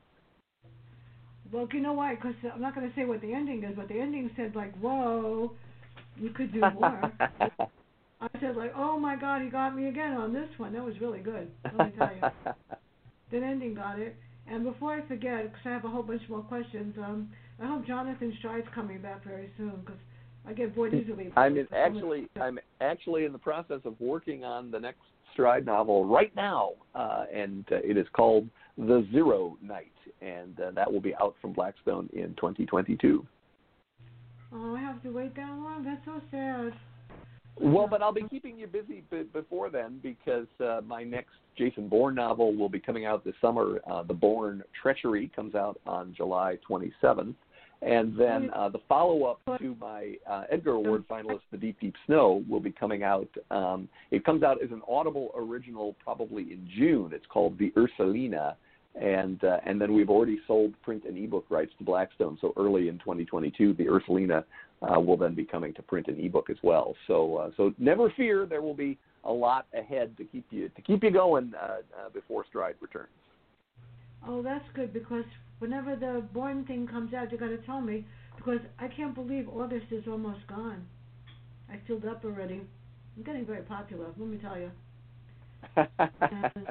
Well, you know why? Because I'm not going to say what the ending is, but the ending said, like, whoa, you could do more. [LAUGHS] I said like, oh my God, he got me again on this one. That was really good. Let me tell you. [LAUGHS] Then ending got it. And before I forget, because I have a whole bunch more questions, um, I hope Jonathan Stride's coming back very soon because I get bored easily. [LAUGHS] I'm in, actually I'm actually in the process of working on the next Stride novel right now, uh, and uh, it is called The Zero Night, and uh, that will be out from Blackstone in 2022. Oh, I have to wait that long. That's so sad. Well, but I'll be keeping you busy b- before then because uh, my next Jason Bourne novel will be coming out this summer. Uh, the Bourne Treachery comes out on July 27th. And then uh, the follow up to my uh, Edgar Award finalist, The Deep, Deep Snow, will be coming out. Um, it comes out as an Audible original probably in June. It's called The Ursulina. And uh, and then we've already sold print and ebook rights to Blackstone. So early in 2022, The Ursulina uh, will then be coming to print and ebook as well. So uh, so never fear, there will be a lot ahead to keep you to keep you going uh, uh, before Stride returns. Oh, that's good because whenever the Bourne thing comes out, you got to tell me because I can't believe August is almost gone. I filled up already. I'm getting very popular. Let me tell you. [LAUGHS] And,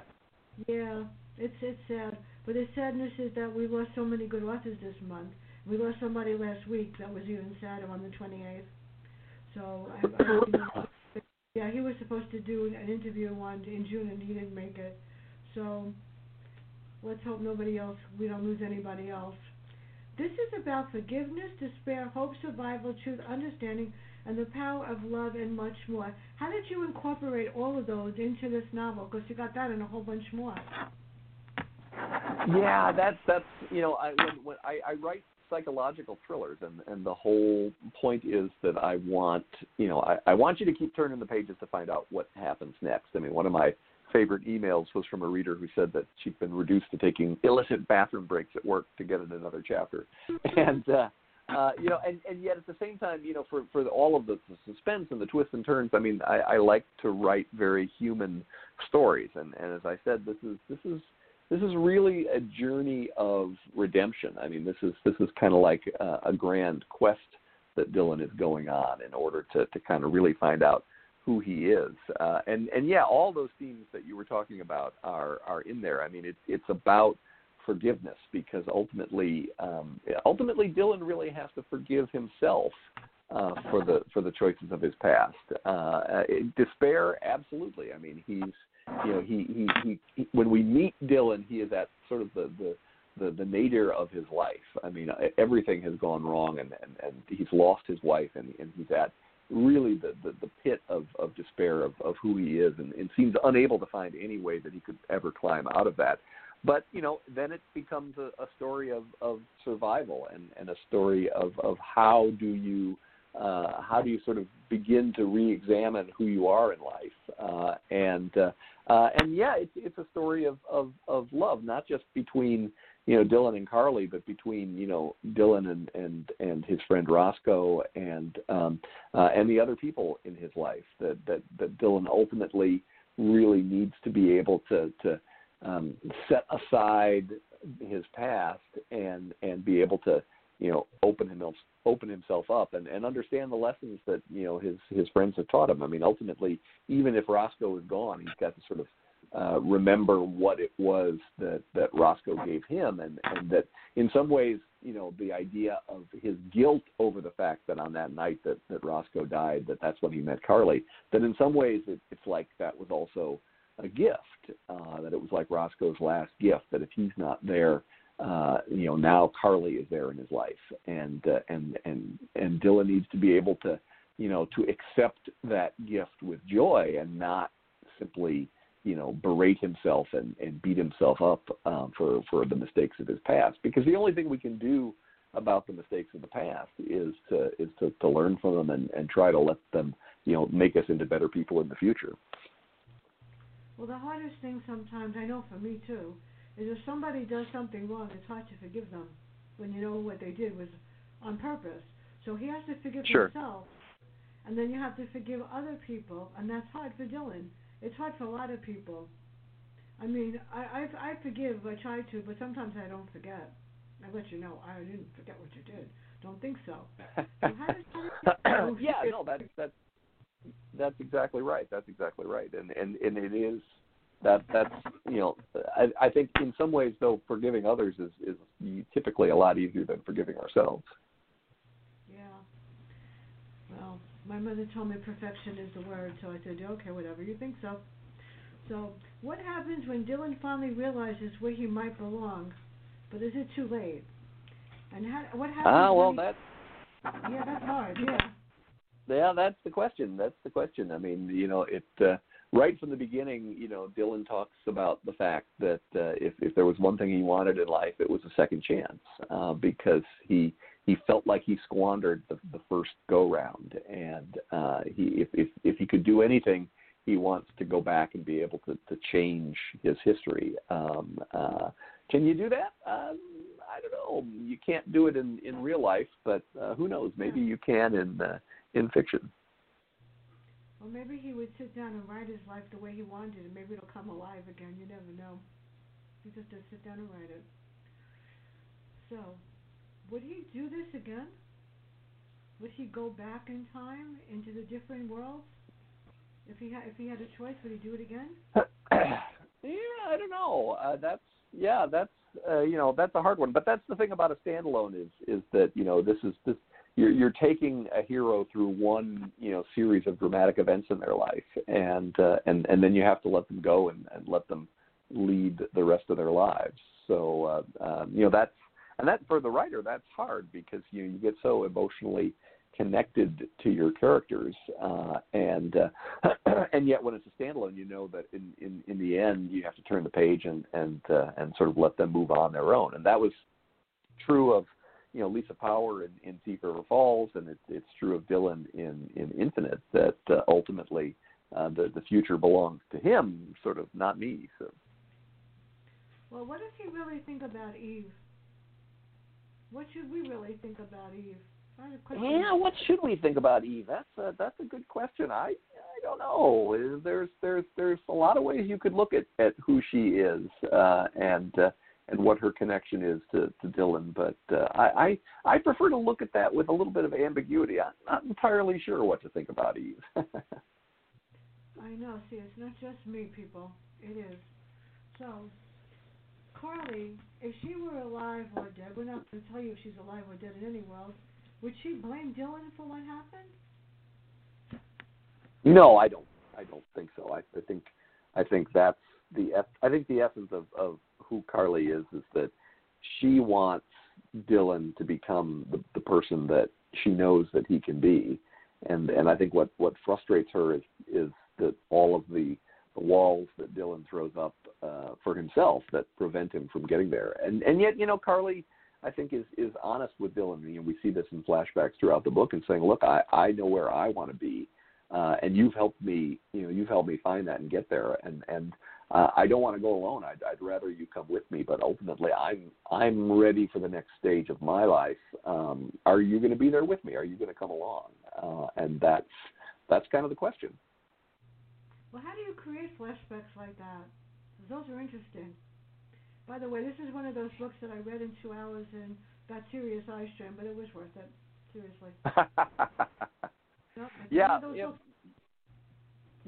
yeah, it's it's sad. But the sadness is that we lost so many good authors this month. We lost somebody last week that was even sadder on the 28th. So I, I, you [LAUGHS] know, yeah, he was supposed to do an interview one in June and he didn't make it. So let's hope nobody else. We don't lose anybody else. This is about forgiveness, despair, hope, survival, truth, understanding, and the power of love, and much more. How did you incorporate all of those into this novel? Because you got that and a whole bunch more. Yeah, that's that's you know I when, when I, I write psychological thrillers and and the whole point is that I want you know I, I want you to keep turning the pages to find out what happens next. I mean one of my favorite emails was from a reader who said that she'd been reduced to taking illicit bathroom breaks at work to get in another chapter, [LAUGHS] and uh, uh, you know, and and yet at the same time, you know, for for the, all of the, the suspense and the twists and turns, I mean, I, I like to write very human stories, and and as I said, this is this is this is really a journey of redemption. I mean, this is this is kind of like a, a grand quest that Dylan is going on in order to to kind of really find out who he is. Uh, and and yeah, all those themes that you were talking about are are in there. I mean, it's it's about forgiveness because ultimately um, ultimately Dylan really has to forgive himself uh, for the for the choices of his past. Uh, despair, absolutely. I mean, he's you know he, he he he when we meet Dylan, he is at sort of the the the, the nadir of his life. I mean, everything has gone wrong, and and, and he's lost his wife, and and he's at really the, the, the pit of, of despair of, of who he is and, and seems unable to find any way that he could ever climb out of that. But, you know, then it becomes a, a story of, of survival and, and a story of, of how do you uh, how do you sort of begin to re-examine who you are in life? Uh, and uh, uh, and yeah, it's it's a story of, of of love, not just between you know Dylan and Carly, but between you know Dylan and and and his friend Roscoe and um, uh, and the other people in his life that that that Dylan ultimately really needs to be able to to um, set aside his past and and be able to you know open himself open himself up and and understand the lessons that you know his his friends have taught him. I mean, ultimately, even if Roscoe is gone, he's got to sort of uh, remember what it was that that Roscoe gave him, and and that in some ways, you know, the idea of his guilt over the fact that on that night that that Roscoe died, that that's when he met Carly. That in some ways, it, it's like that was also a gift. Uh, that it was like Roscoe's last gift. That if he's not there, uh, you know, now Carly is there in his life, and uh, and and and Dylan needs to be able to, you know, to accept that gift with joy and not simply you know berate himself and and beat himself up um, for for the mistakes of his past because the only thing we can do about the mistakes of the past is to is to, to learn from them and, and try to let them you know make us into better people in the future. Well, the hardest thing sometimes I know for me too is if somebody does something wrong, it's hard to forgive them when you know what they did was on purpose. So he has to forgive sure. himself, and then you have to forgive other people, and that's hard for Dylan it's hard for a lot of people. I mean, I I, I forgive. I try to, but sometimes I don't forget. I let you know I didn't forget what you did. Don't think so. so how does, yeah, no, that's that's that's exactly right. That's exactly right. And and and it is that that's you know I I think in some ways though forgiving others is is typically a lot easier than forgiving ourselves. Yeah. Well, my mother told me perfection is the word, so I said, okay, whatever you think so. So, what happens when Dylan finally realizes where he might belong, but is it too late? And how, what happens? Ah, well, he, that's yeah, that's hard. Yeah. Yeah, that's the question. That's the question. I mean, you know, it uh, right from the beginning. You know, Dylan talks about the fact that uh, if if there was one thing he wanted in life, it was a second chance uh, because he he felt like he squandered the, the first go round, and uh, he if, if if he could do anything, he wants to go back and be able to to change his history. Um, uh, can you do that? Um, I don't know. You can't do it in in real life, but uh, who knows? Maybe you can in uh, in fiction. Well, maybe he would sit down and write his life the way he wanted, and maybe it'll come alive again. You never know. He just does sit down and write it. So, would he do this again? Would he go back in time into the different worlds? If he had if he had a choice, would he do it again? [COUGHS] yeah, I don't know. Uh, that's yeah, that's uh, you know that's a hard one. But that's the thing about a standalone is is that you know this is this you're you're taking a hero through one you know series of dramatic events in their life, and uh, and and then you have to let them go and, and let them lead the rest of their lives. So uh, um, you know that's and that for the writer that's hard because you you get so emotionally connected to your characters, uh, and uh, [CLEARS THROAT] and yet when it's a standalone, you know that in, in in the end you have to turn the page and and uh, and sort of let them move on their own, and that was true of you know Lisa Power in, in Thief River Falls, and it, it's true of Dylan in in Infinite that uh, ultimately uh, the the future belongs to him, sort of not me. So. Well, what does he really think about Eve? What should we really think about Eve? Yeah, what should we think about Eve? That's a that's a good question. I I don't know. There's there's there's a lot of ways you could look at at who she is uh, and uh, and what her connection is to to Dylan. But uh, I, I I prefer to look at that with a little bit of ambiguity. I'm not entirely sure what to think about Eve. [LAUGHS] I know. See, it's not just me, people. It is. So, Carly, if she were alive or dead, we're not going to tell you if she's alive or dead in any world. Would she blame Dylan for what happened? No, I don't. I don't think so. I, I think I think that's the I think the essence of, of who Carly is is that she wants Dylan to become the, the person that she knows that he can be, and and I think what what frustrates her is is that all of the the walls that Dylan throws up uh, for himself that prevent him from getting there, and and yet you know Carly I think is is honest with Dylan. Know, we see this in flashbacks throughout the book, and saying, "Look, I I know where I want to be, uh, and you've helped me. You know, you've helped me find that and get there. And and uh, I don't want to go alone. I'd I'd rather you come with me. But ultimately, I'm I'm ready for the next stage of my life. Um, are you going to be there with me? Are you going to come along? Uh, and that's that's kind of the question. Well, how do you create flashbacks like that? Those are interesting. By the way, this is one of those books that I read in two hours and got serious eye strain, but it was worth it. Seriously. [LAUGHS] yeah, yeah.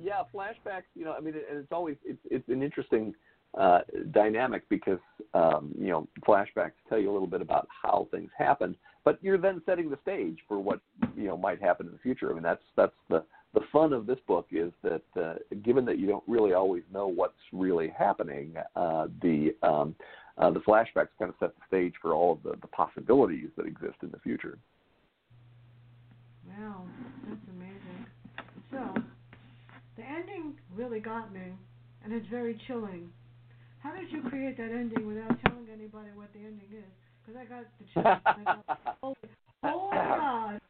Yeah, flashbacks. You know, I mean, and it's always it's it's an interesting uh, dynamic because um, you know flashbacks tell you a little bit about how things happened, but you're then setting the stage for what you know might happen in the future. I mean, that's that's the the fun of this book is that uh, given that you don't really always know what's really happening, uh, the um, uh, the flashbacks kind of set the stage for all of the, the possibilities that exist in the future. Wow, that's amazing. So, the ending really got me, and it's very chilling. How did you create that ending without telling anybody what the ending is? Because I got the chills. I got, oh, oh God,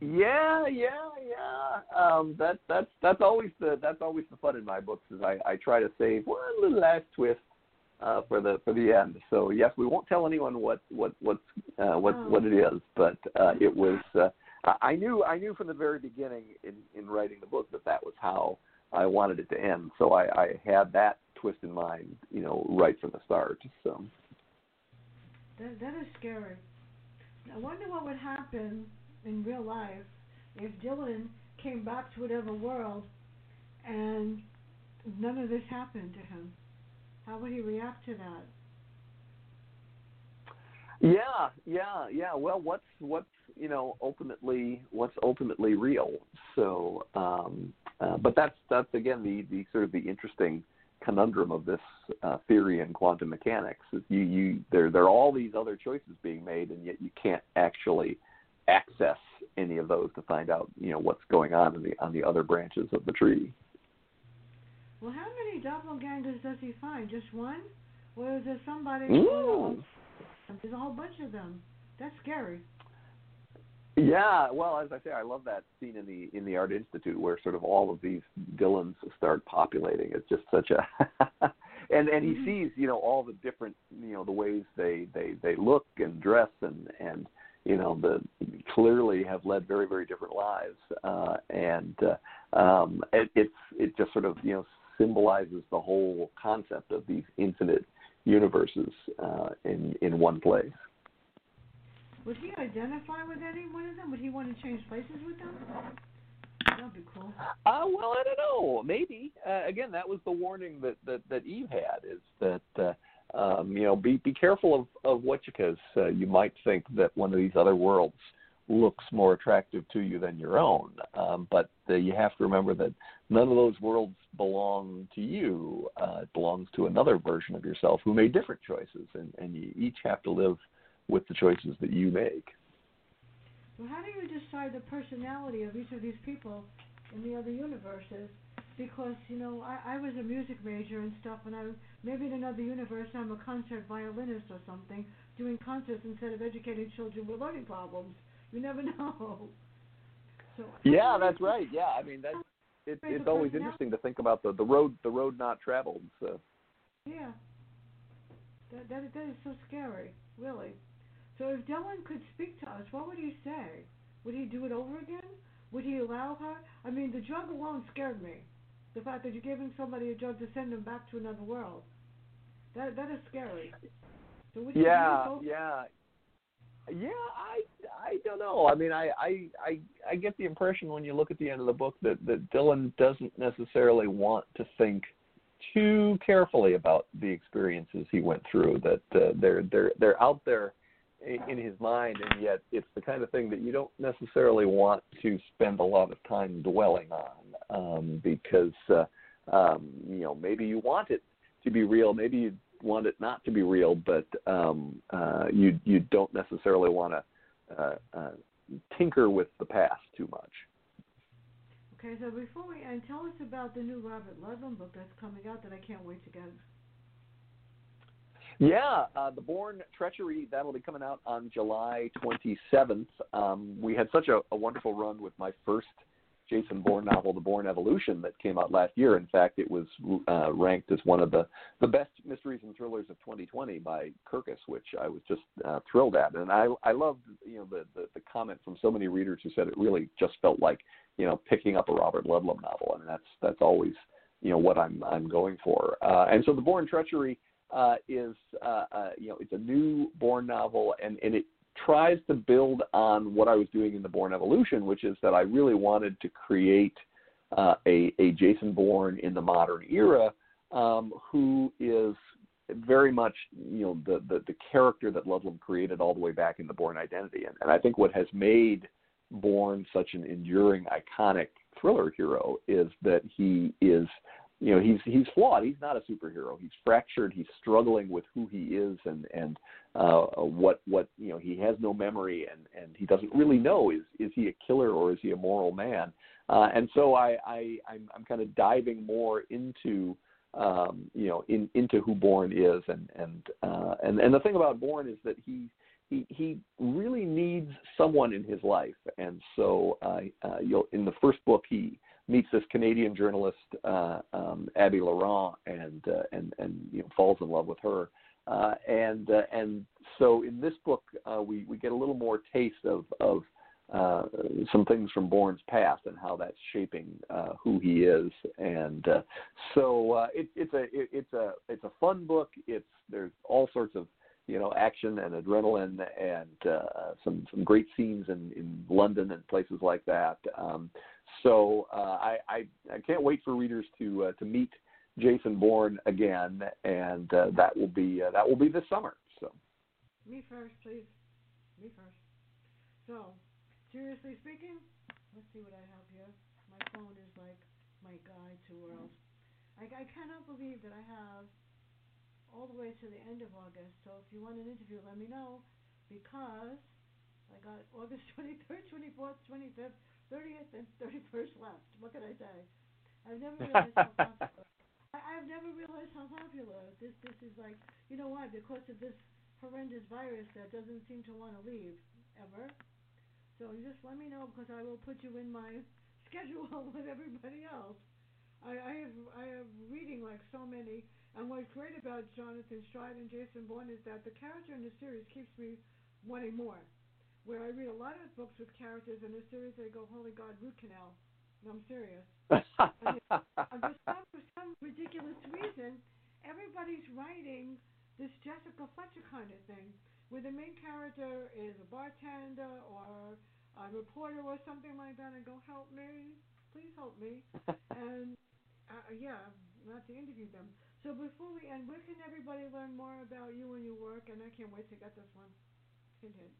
yeah, yeah, yeah. Um, that that's that's always the that's always the fun in my books is I, I try to save one little last twist uh, for the for the end. So yes, we won't tell anyone what what what's uh, what oh. what it is, but uh, it was uh, I knew I knew from the very beginning in in writing the book that that was how I wanted it to end. So I, I had that twist in mind, you know, right from the start. So that that is scary. I wonder what would happen in real life if Dylan came back to whatever world and none of this happened to him? How would he react to that? Yeah, yeah, yeah. Well, what's what's you know ultimately what's ultimately real? So, um, uh, but that's that's again the the sort of the interesting conundrum of this uh, theory in quantum mechanics. Is you you there there are all these other choices being made, and yet you can't actually access any of those to find out, you know, what's going on in the on the other branches of the tree. Well, how many doppelgangers does he find? Just one, or is there somebody? Ooh. There's a whole bunch of them. That's scary. Yeah, well, as I say, I love that scene in the in the Art Institute where sort of all of these Dylans start populating. It's just such a [LAUGHS] and and he mm-hmm. sees you know all the different you know the ways they they they look and dress and and you know, the clearly have led very, very different lives, uh, and uh, um, it, it's it just sort of you know symbolizes the whole concept of these infinite universes uh, in in one place. Would he identify with any one of them? Would he want to change places with them? That'd be cool. Uh, well, I don't know. Maybe. Uh, again, that was the warning that, that, that Eve had is that uh, um, you know, be be careful of of what you because uh, you might think that one of these other worlds looks more attractive to you than your own. Um, but uh, you have to remember that none of those worlds belong to you. Uh, it belongs to another version of yourself who made different choices, and, and you each have to live with the choices that you make. Well, how do you decide the personality of each of these people in the other universes? Because you know, I, I was a music major and stuff, and I maybe in another universe I'm a concert violinist or something, doing concerts instead of educating children with learning problems. You never [LAUGHS] know. So yeah, that's right. Yeah, I mean that's it, it's always interesting to think about the the road the road not traveled. So. Yeah. That that that is so scary, really. So if Dylan could speak to us, what would he say? Would he do it over again? Would he allow her? I mean, the drug alone scared me. The fact that you're giving somebody a drug to send them back to another world. That that is scary. So would yeah, yeah. Yeah, I I don't know. I mean, I, I I I get the impression when you look at the end of the book that that Dylan doesn't necessarily want to think too carefully about the experiences he went through. That uh, they're they're they're out there in his mind, and yet it's the kind of thing that you don't necessarily want to spend a lot of time dwelling on um, because uh, um, you know maybe you want it to be real, maybe you want it not to be real, but um, uh, you you don't necessarily want to uh, uh, tinker with the past too much. Okay, so before we end, tell us about the new Robert Ludlum book that's coming out that I can't wait to get. Yeah, uh, The Bourne Treachery, that'll be coming out on July 27th. Um, we had such a, a wonderful run with my first Jason Bourne novel, The Bourne Evolution, that came out last year. In fact, it was uh, ranked as one of the, the best mysteries and thrillers of 2020 by Kirkus, which I was just uh, thrilled at. And I, I loved, you know, the, the, the comment from so many readers who said it really just felt like, you know, picking up a Robert Ludlum novel, and that's that's always, you know, what I'm I'm going for. Uh, and so, The Bourne Treachery uh, is uh, uh, you know it's a new Bourne novel, and and it tries to build on what I was doing in the Bourne Evolution, which is that I really wanted to create uh, a a Jason Bourne in the modern era, um, who is very much you know the, the the character that Ludlum created all the way back in the Bourne Identity, and, and I think what has made Bourne such an enduring, iconic thriller hero is that he is you know he's he's flawed. He's not a superhero. He's fractured. He's struggling with who he is and and uh what what you know he has no memory and and he doesn't really know is is he a killer or is he a moral man? Uh and so i i i'm i'm kind of diving more into um you know in into who Bourne is and and uh and and the thing about Bourne is that he he he really needs someone in his life. And so uh, uh you'll in the first book he meets this Canadian journalist uh, um, Abby Laurent and uh, and and you know, falls in love with her. Uh, and uh, and so in this book uh, we we get a little more taste of of uh, some things from Bourne's past and how that's shaping uh, who he is. And uh, so uh, it, it's a it, it's a it's a fun book. It's there's all sorts of you know action and adrenaline and uh, some some great scenes in in London and places like that. Um, so uh, I, I I can't wait for readers to uh, to meet Jason Bourne again, and uh, that will be uh, that will be this summer. So. Me first, please. Me first. So, seriously speaking, let's see what I have here. My phone is like my guide to world. I, I cannot believe that I have all the way to the end of August. So if you want an interview, let me know because I got August 23rd, 24th, 25th, 30th and 31st left. What can I say? I've never [LAUGHS] realized how popular. I, I've never realized how popular this this is. Like, you know why? Because of this horrendous virus that doesn't seem to want to leave ever. So just let me know because I will put you in my [LAUGHS] schedule [LAUGHS] with everybody else. I, I have I have reading like so many, and what's great about Jonathan Stride and Jason Bourne is that the character in the series keeps me wanting more where I read a lot of books with characters in a series, I go, holy God, root canal. No, I'm serious. [LAUGHS] I mean, for, some, for some ridiculous reason, everybody's writing this Jessica Fletcher kind of thing, where the main character is a bartender or a reporter or something like that, and go, help me, please help me. [LAUGHS] and uh, yeah, have to interview them. So before we end, where can everybody learn more about you and your work? And I can't wait to get this one. Hint, hint.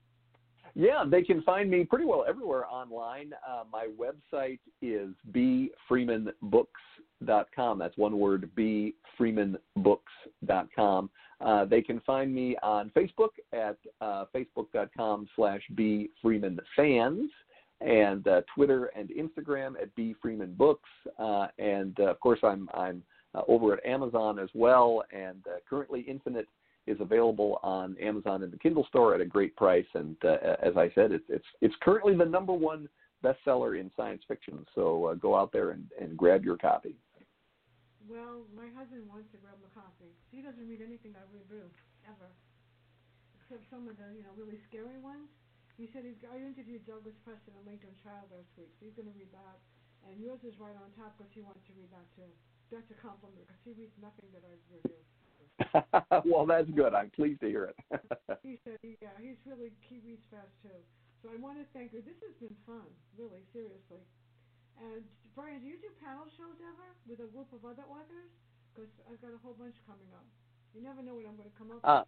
Yeah, they can find me pretty well everywhere online. Uh, my website is bfreemanbooks.com. That's one word, bfreemanbooks.com. Uh, they can find me on Facebook at uh, facebook.com slash bfreemanfans and uh, Twitter and Instagram at bfreemanbooks. Uh, and uh, of course, I'm, I'm uh, over at Amazon as well. And currently, Infinite is available on Amazon in the Kindle store at a great price. And uh, as I said, it's it's it's currently the number one bestseller in science fiction. So uh, go out there and, and grab your copy. Well, my husband wants to grab a copy. He doesn't read anything I review ever, except some of the you know really scary ones. He said he's, I interviewed Douglas Preston and Lincoln Child last week, so he's going to read that. And yours is right on top because he wants to read that too. That's a compliment because he reads nothing that I've reviewed. [LAUGHS] [LAUGHS] well, that's good. I'm pleased to hear it. [LAUGHS] he said, yeah, he's really he reads fast too. So I want to thank her. This has been fun, really, seriously. And Brian, do you do panel shows ever with a group of other authors? Because I've got a whole bunch coming up. You never know what I'm going to come up uh,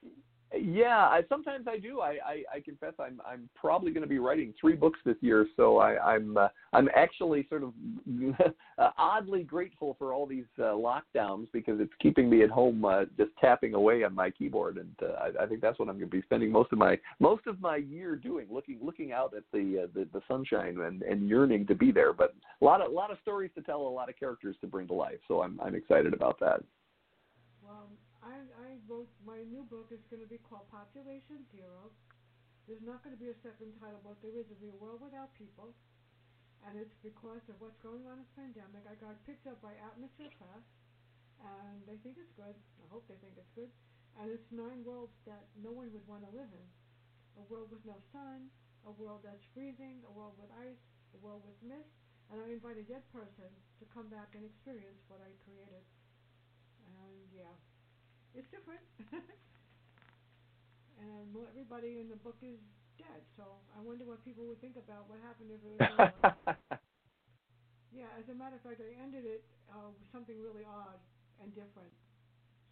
with. Yeah, I, sometimes I do. I, I, I confess I'm I'm probably going to be writing three books this year, so I, I'm uh, I'm actually sort of [LAUGHS] uh, oddly grateful for all these uh, lockdowns because it's keeping me at home uh, just tapping away on my keyboard, and uh, I, I think that's what I'm going to be spending most of my most of my year doing, looking looking out at the uh, the, the sunshine and, and yearning to be there. But a lot of a lot of stories to tell, a lot of characters to bring to life, so I'm I'm excited about that. Well, I, I wrote my new book is going to be called Population Zero. There's not going to be a second title, but there is a real world without people, and it's because of what's going on in this pandemic. I got picked up by Atmosphere Press, and they think it's good. I hope they think it's good. And it's nine worlds that no one would want to live in. A world with no sun, a world that's freezing, a world with ice, a world with mist, and I invite a dead person to come back and experience what I created. And yeah, it's different. [LAUGHS] and well, everybody in the book is dead, so I wonder what people would think about what happened if it was. [LAUGHS] yeah, as a matter of fact, I ended it uh, with something really odd and different.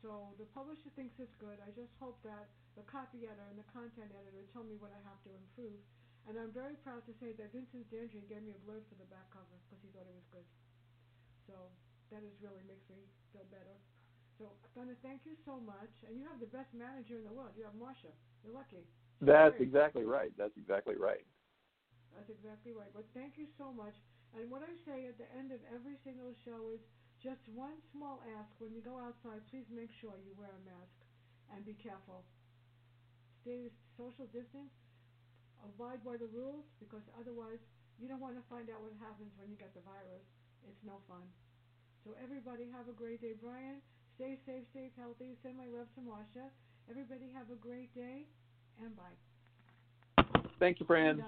So the publisher thinks it's good. I just hope that the copy editor and the content editor tell me what I have to improve. And I'm very proud to say that Vincent Zandri gave me a blurb for the back cover because he thought it was good. So that is really makes me feel better. So, Donna, thank you so much. And you have the best manager in the world. You have Marcia. You're lucky. She's That's great. exactly right. That's exactly right. That's exactly right. But thank you so much. And what I say at the end of every single show is just one small ask. When you go outside, please make sure you wear a mask and be careful. Stay social distance. Abide by the rules because otherwise you don't want to find out what happens when you get the virus. It's no fun. So everybody have a great day, Brian. Stay safe, stay healthy. Send my love to Marsha. Everybody have a great day and bye. Thank you, Fran.